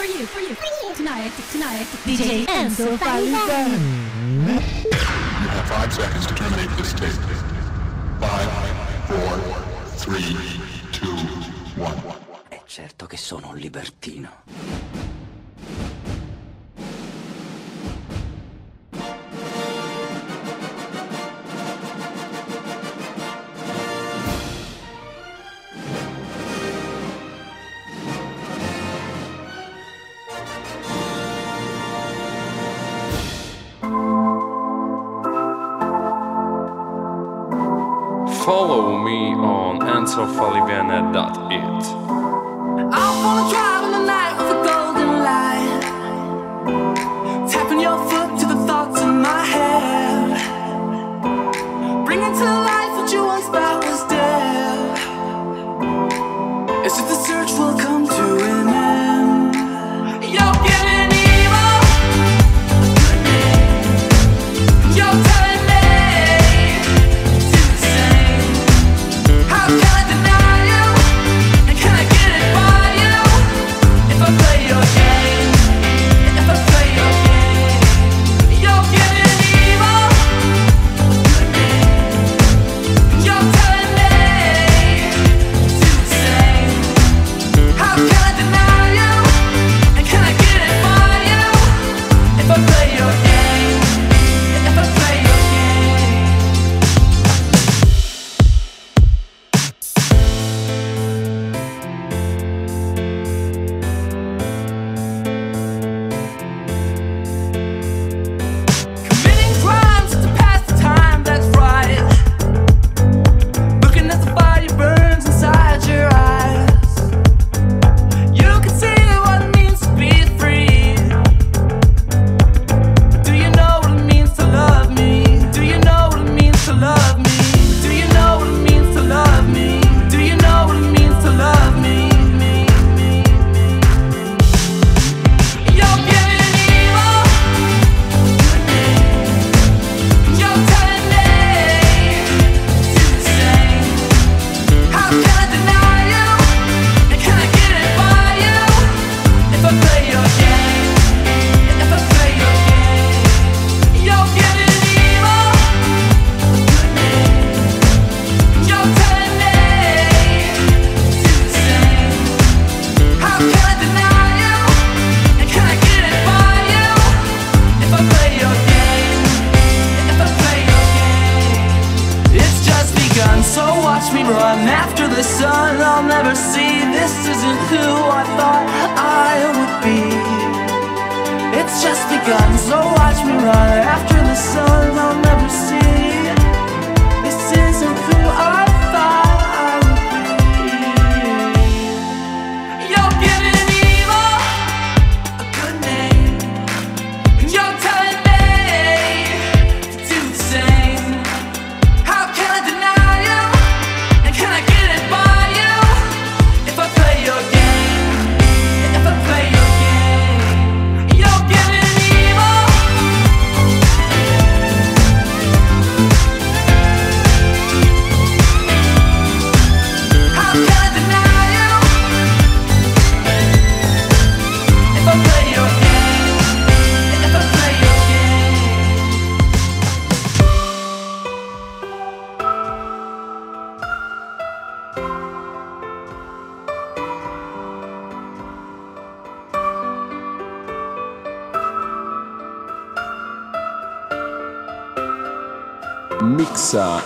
for you, for you, for you. Tonight, tonight, DJ Enzo Farinelli. You have five seconds to terminate this tape. Five, four, three, two, one. È certo che sono un libertino. so fali viene dato.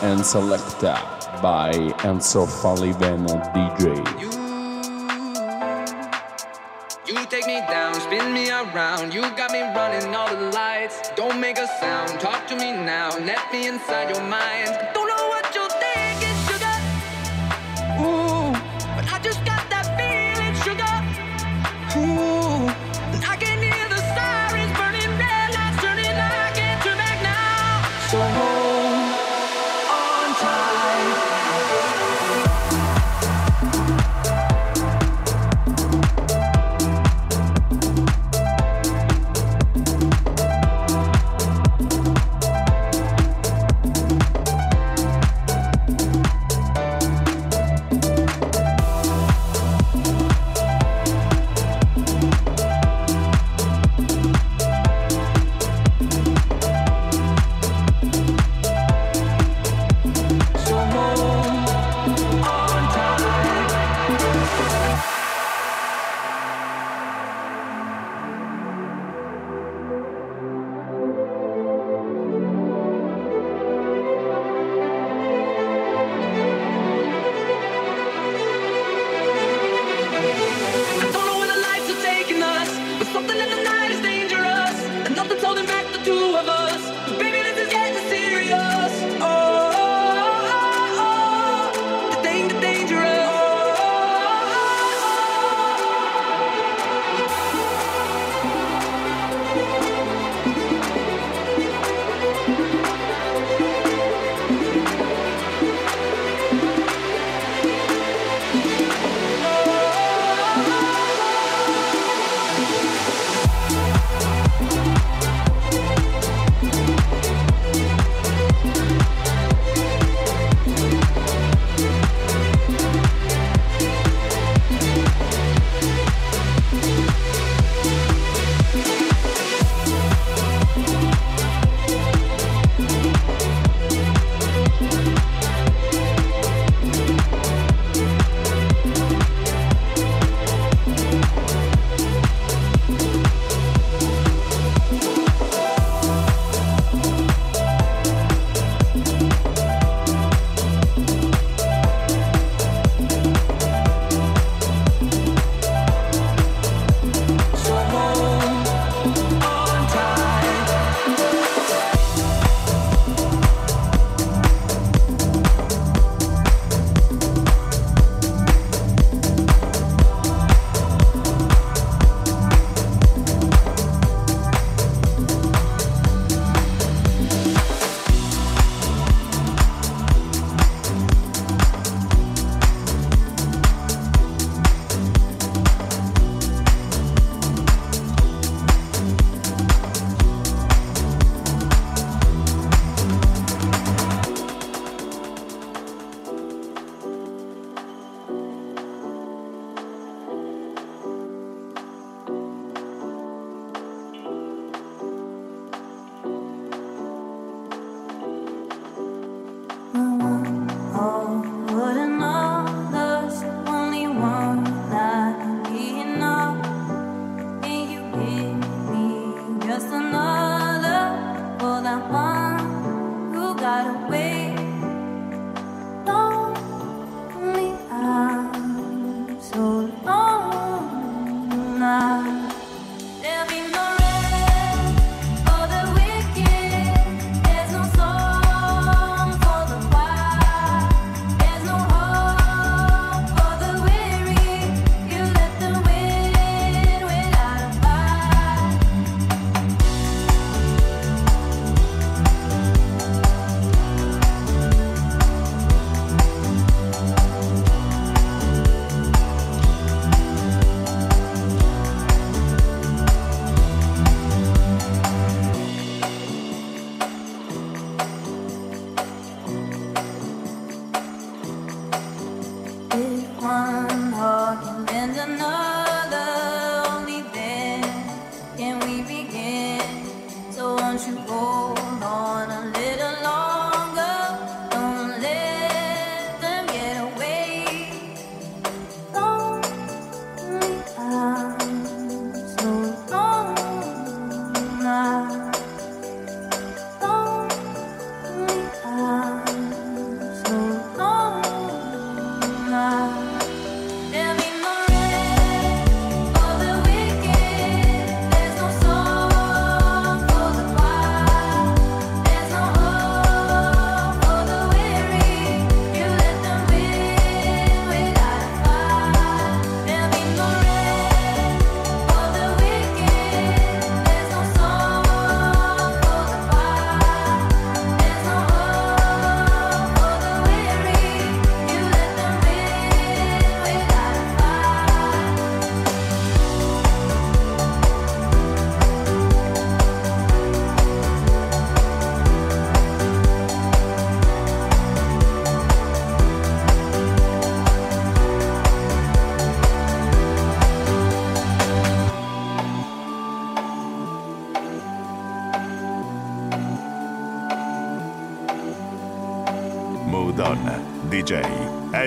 and Selecta by Enzo Falivene DJ. You, you take me down, spin me around. You got me running all the lights. Don't make a sound, talk to me now. Let me inside your mind. Don't know.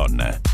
donne.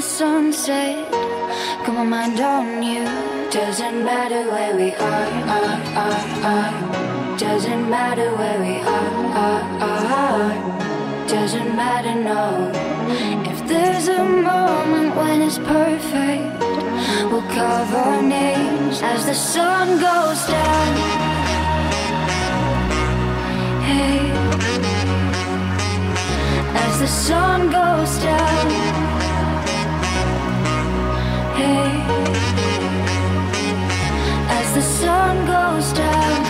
The sunset. Got my mind on you. Doesn't matter where we are, are, are, are. Doesn't matter where we are, are, are. Doesn't matter, no. If there's a moment when it's perfect, we'll carve our names as the sun goes down. Hey, as the sun goes down. As the sun goes down.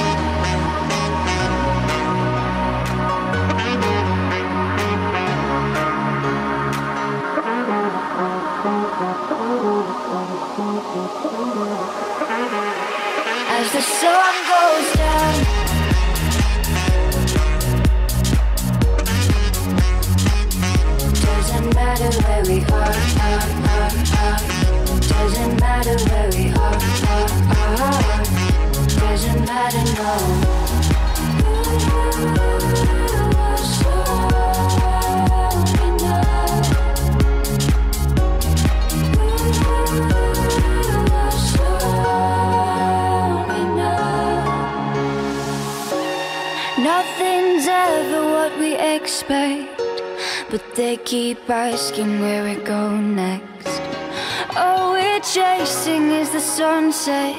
As the sun goes down. Doesn't matter where we are, are, are, are. Doesn't matter where we are, are, are. Doesn't matter, no. Nothing's ever what we expect, but they keep asking where we go next. All we're chasing is the sunset.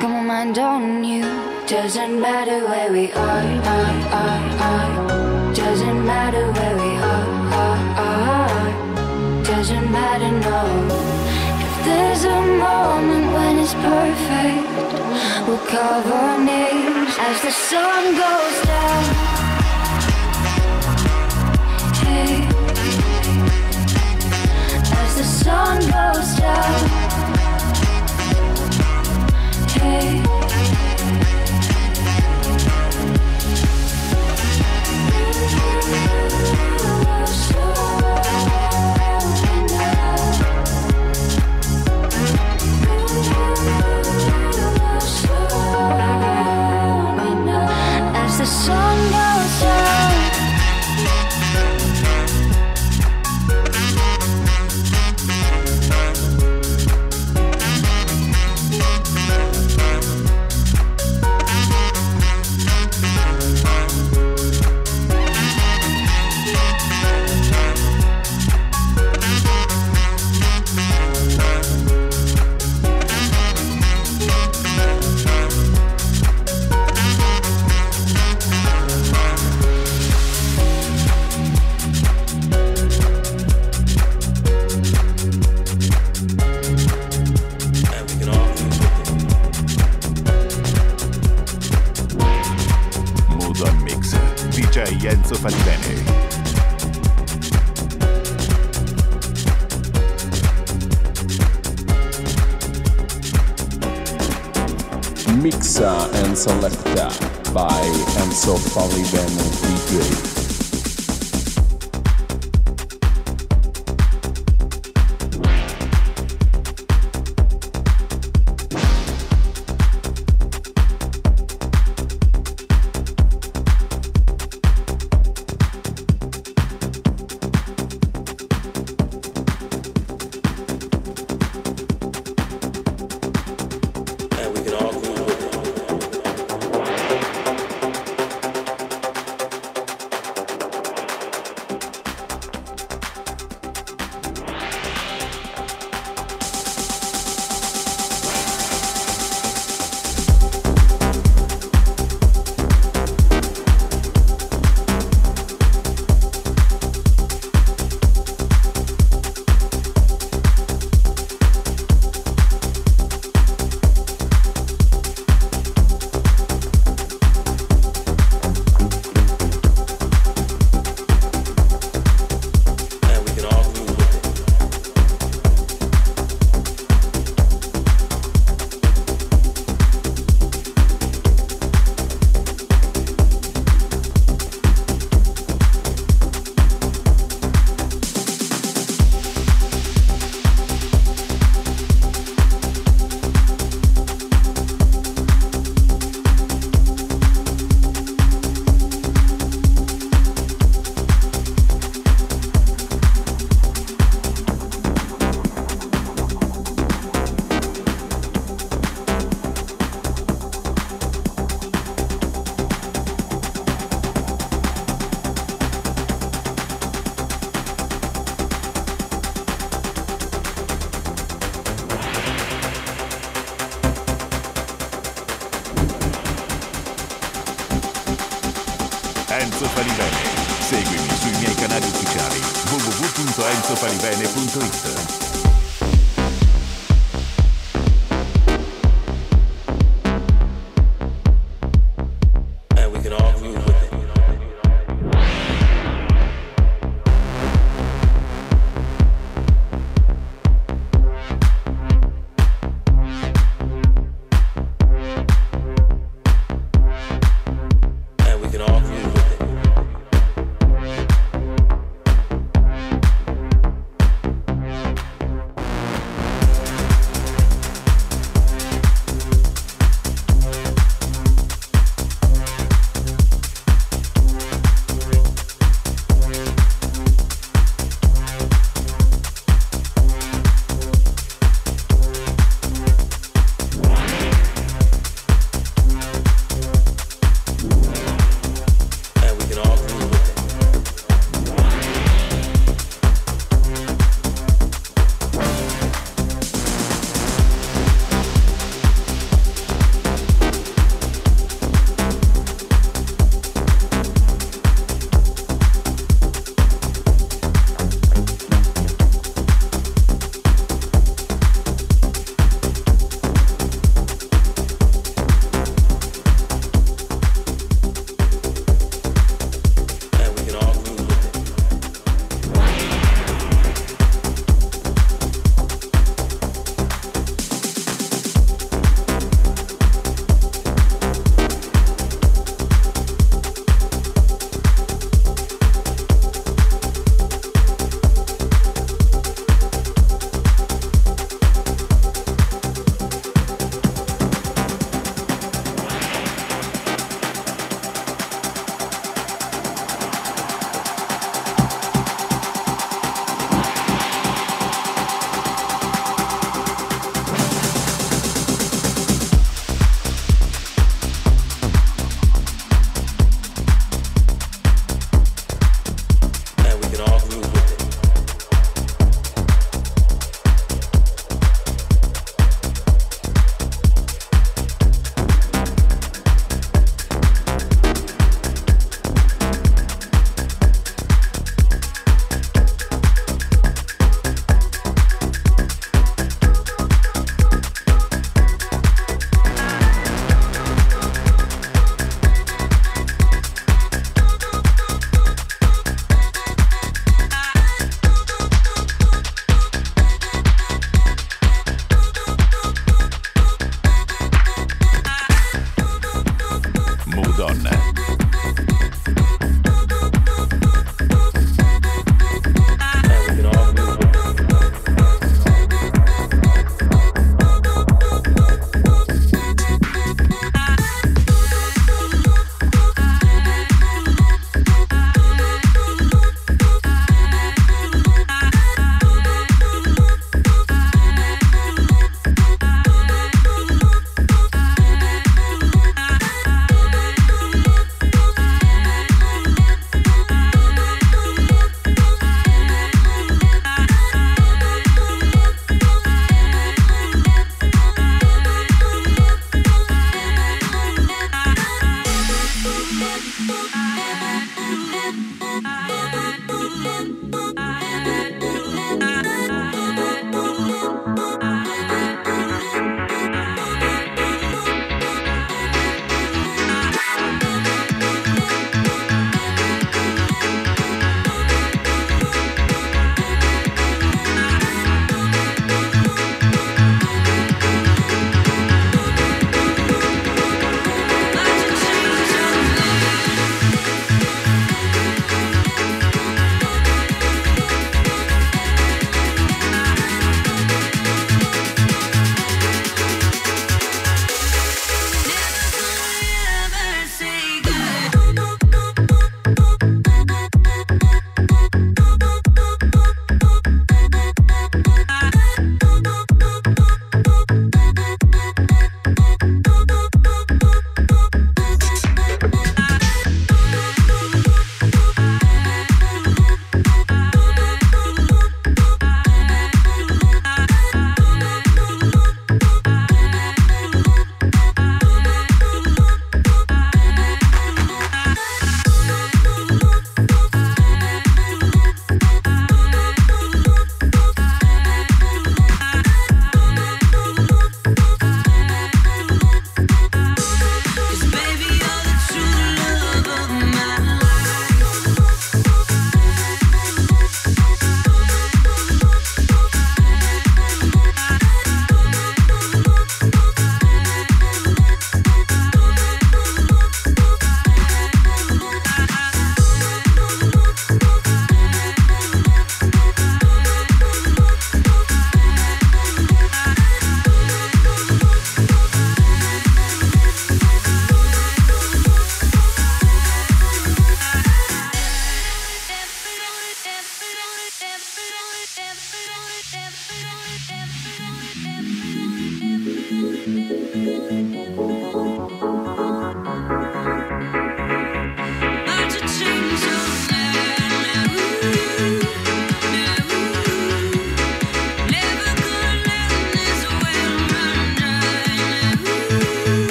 Got my mind on you. Doesn't matter where we are, are, are, are. Doesn't matter where we are, are, are. Doesn't matter, no. If there's a moment when it's perfect, we'll carve our names as the sun goes down.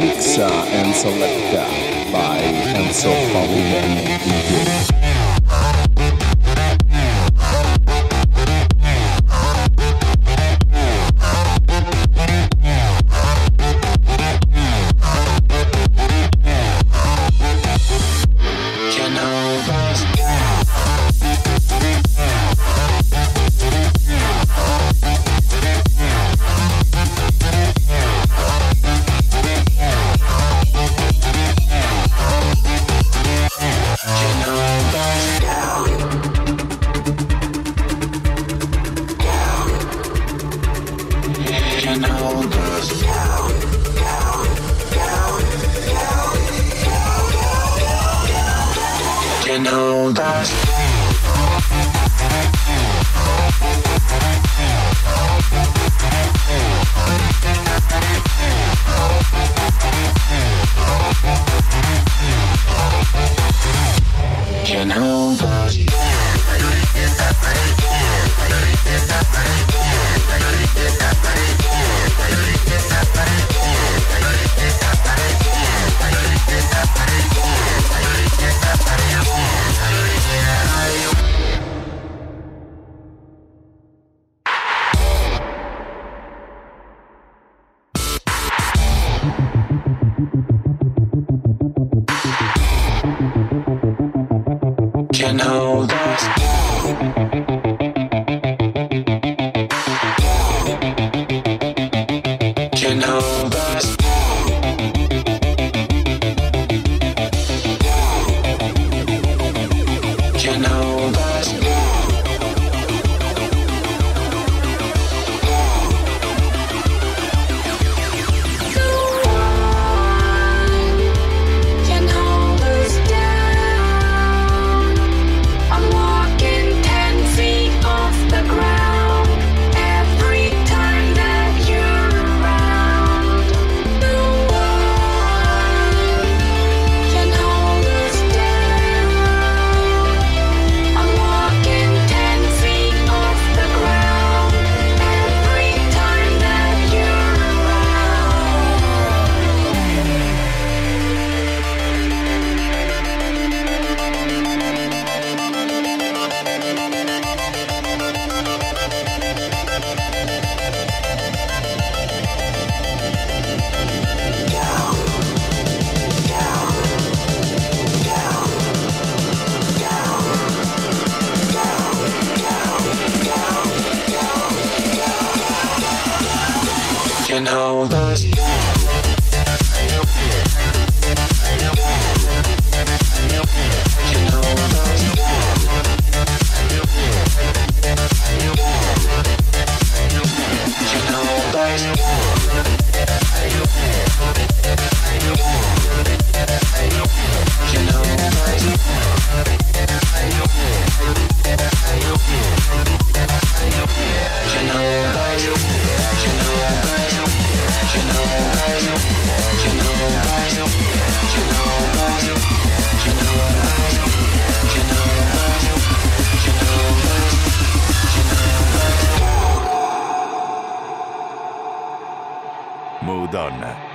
Mixer and Selector by Enzo and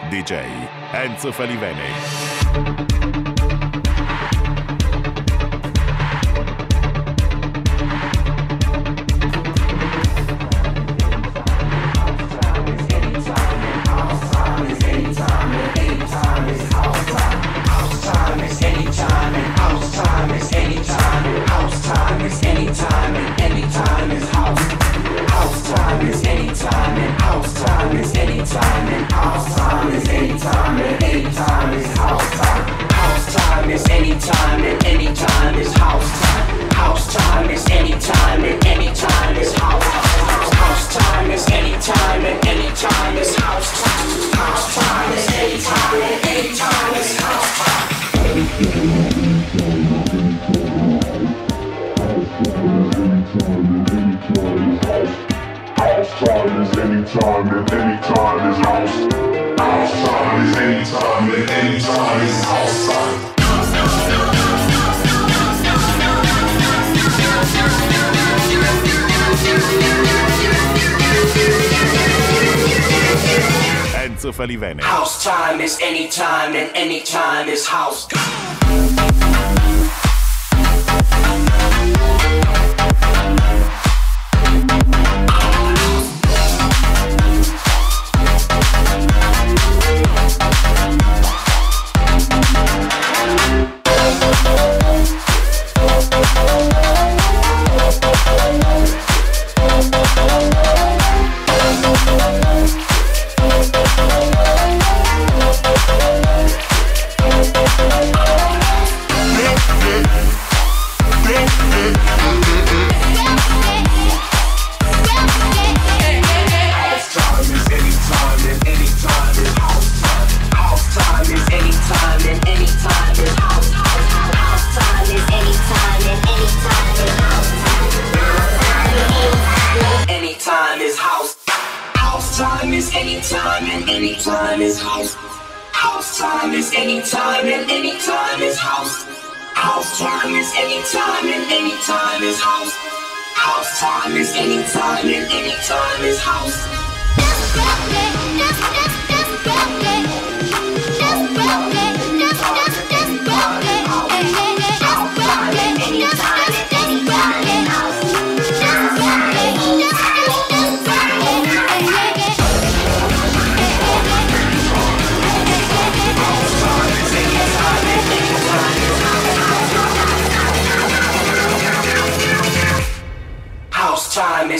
DJ Enzo Falivene. anytime and anytime is house time. House time is anytime and anytime is house time. House time is anytime and anytime is house time. House time is anytime and anytime is house time. House time is anytime and anytime is house time. House time is anytime and anytime is house time. Enzo Falivene. House time is anytime and anytime is house. House time is anytime and anytime is house.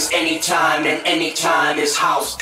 Is anytime and anytime is house.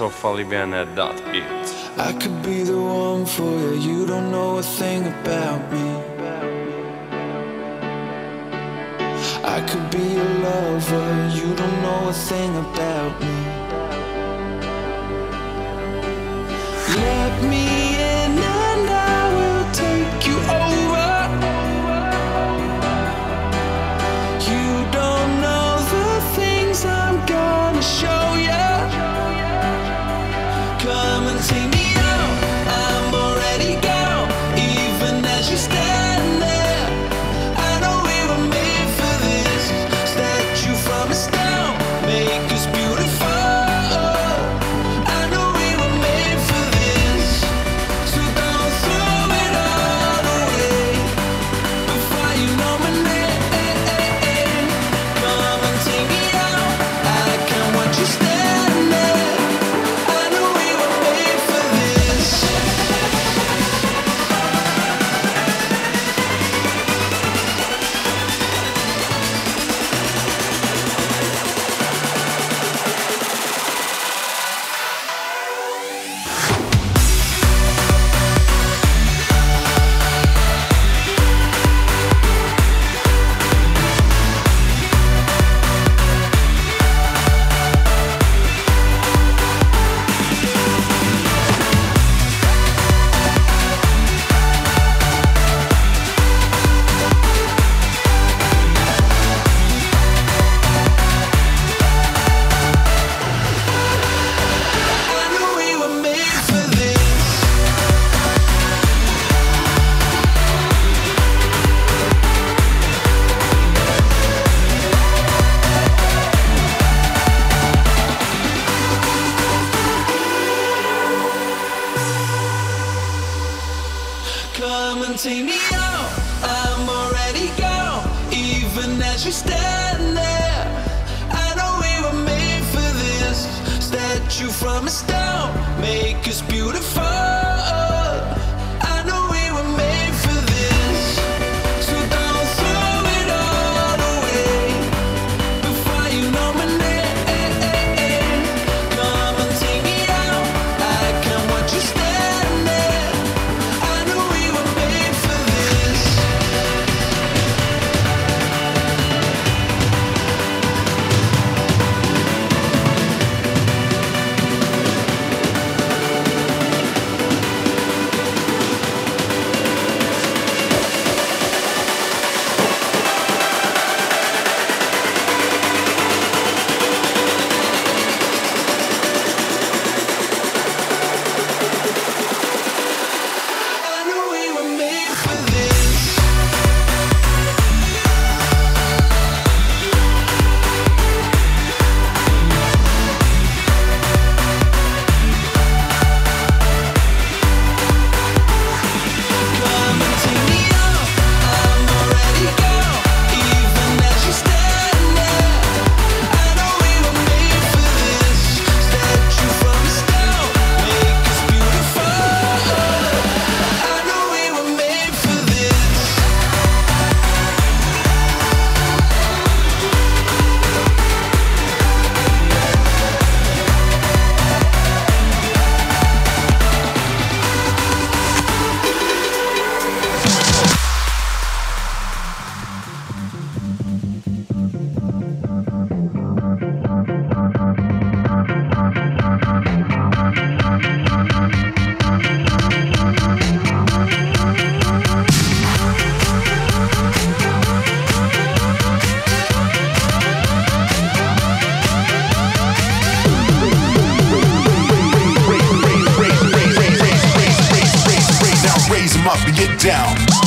On enzofalivene.it. I us beautiful. Down.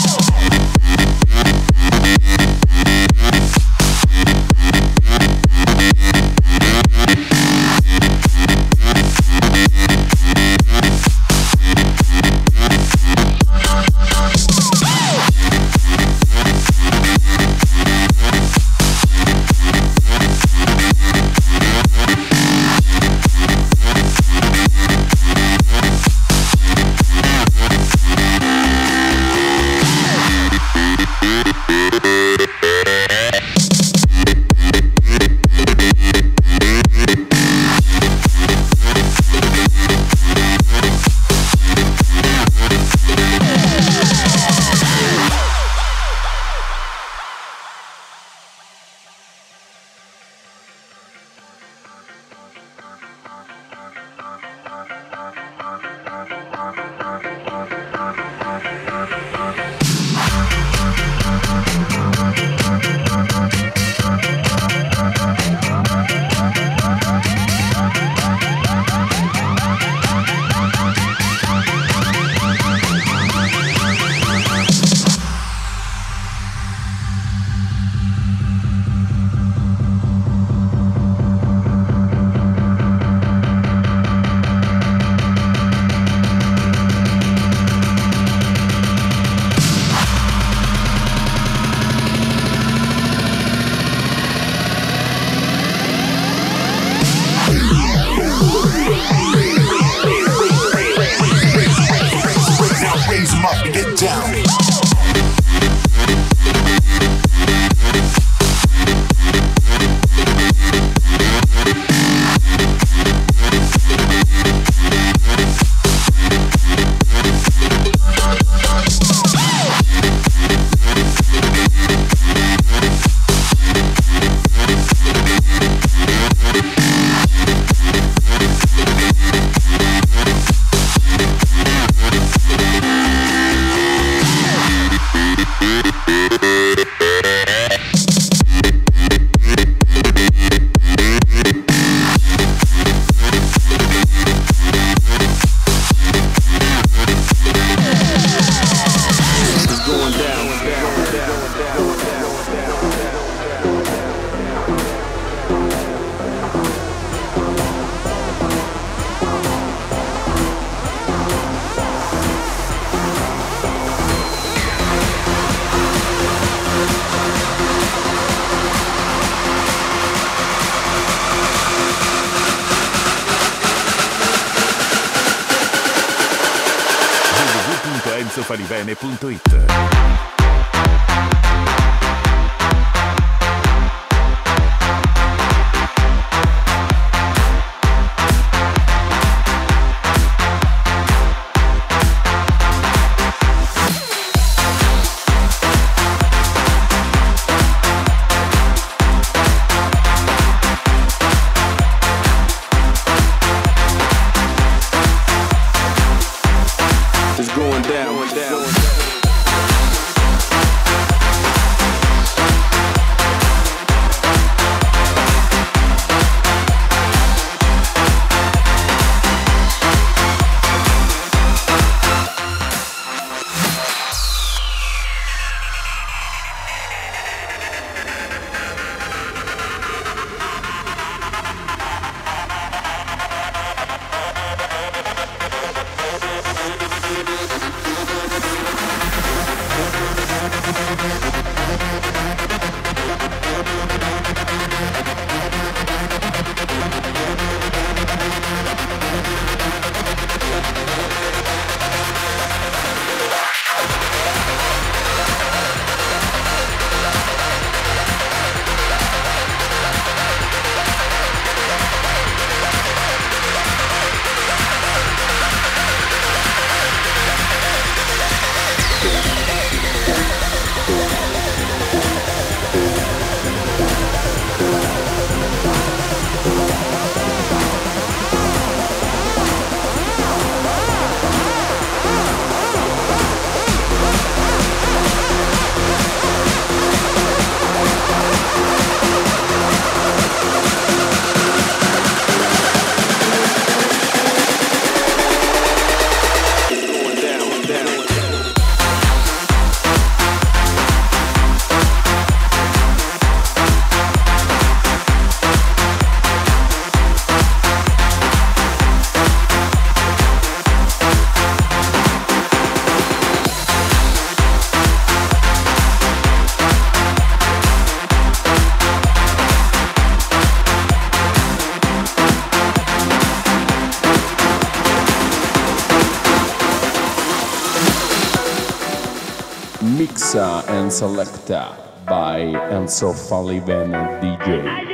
Selecta by Enzo Falivene DJ.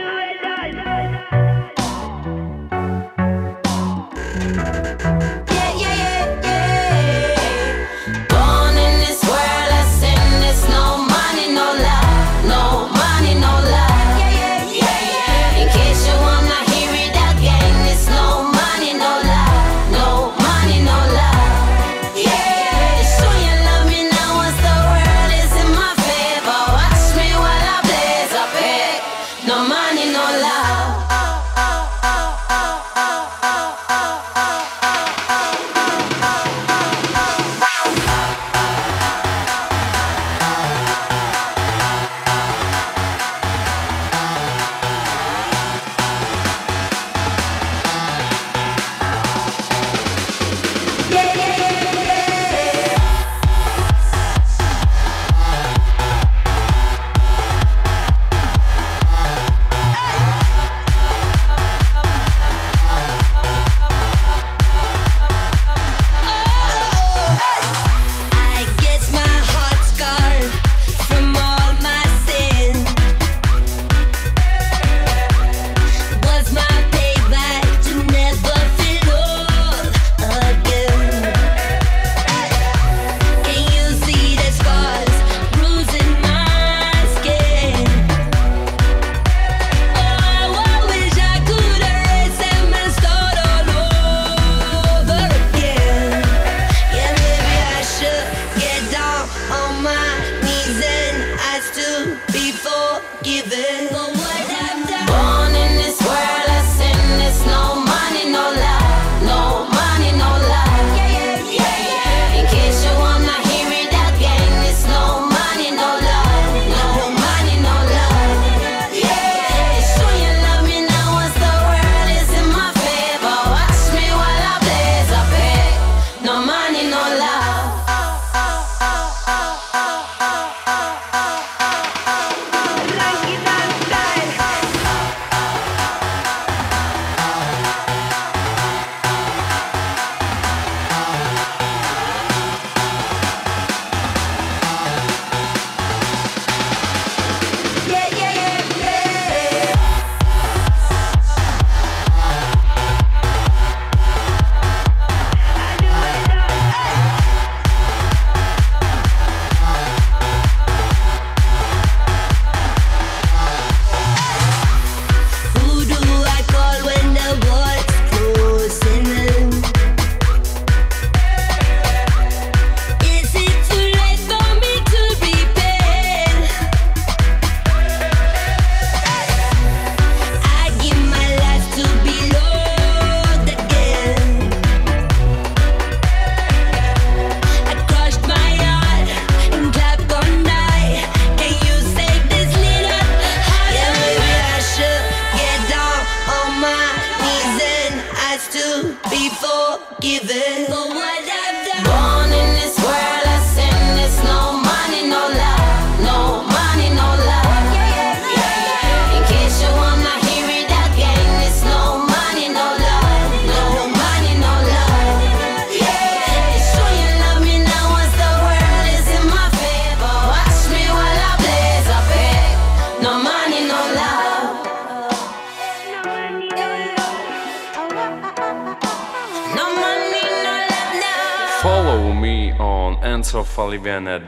Money,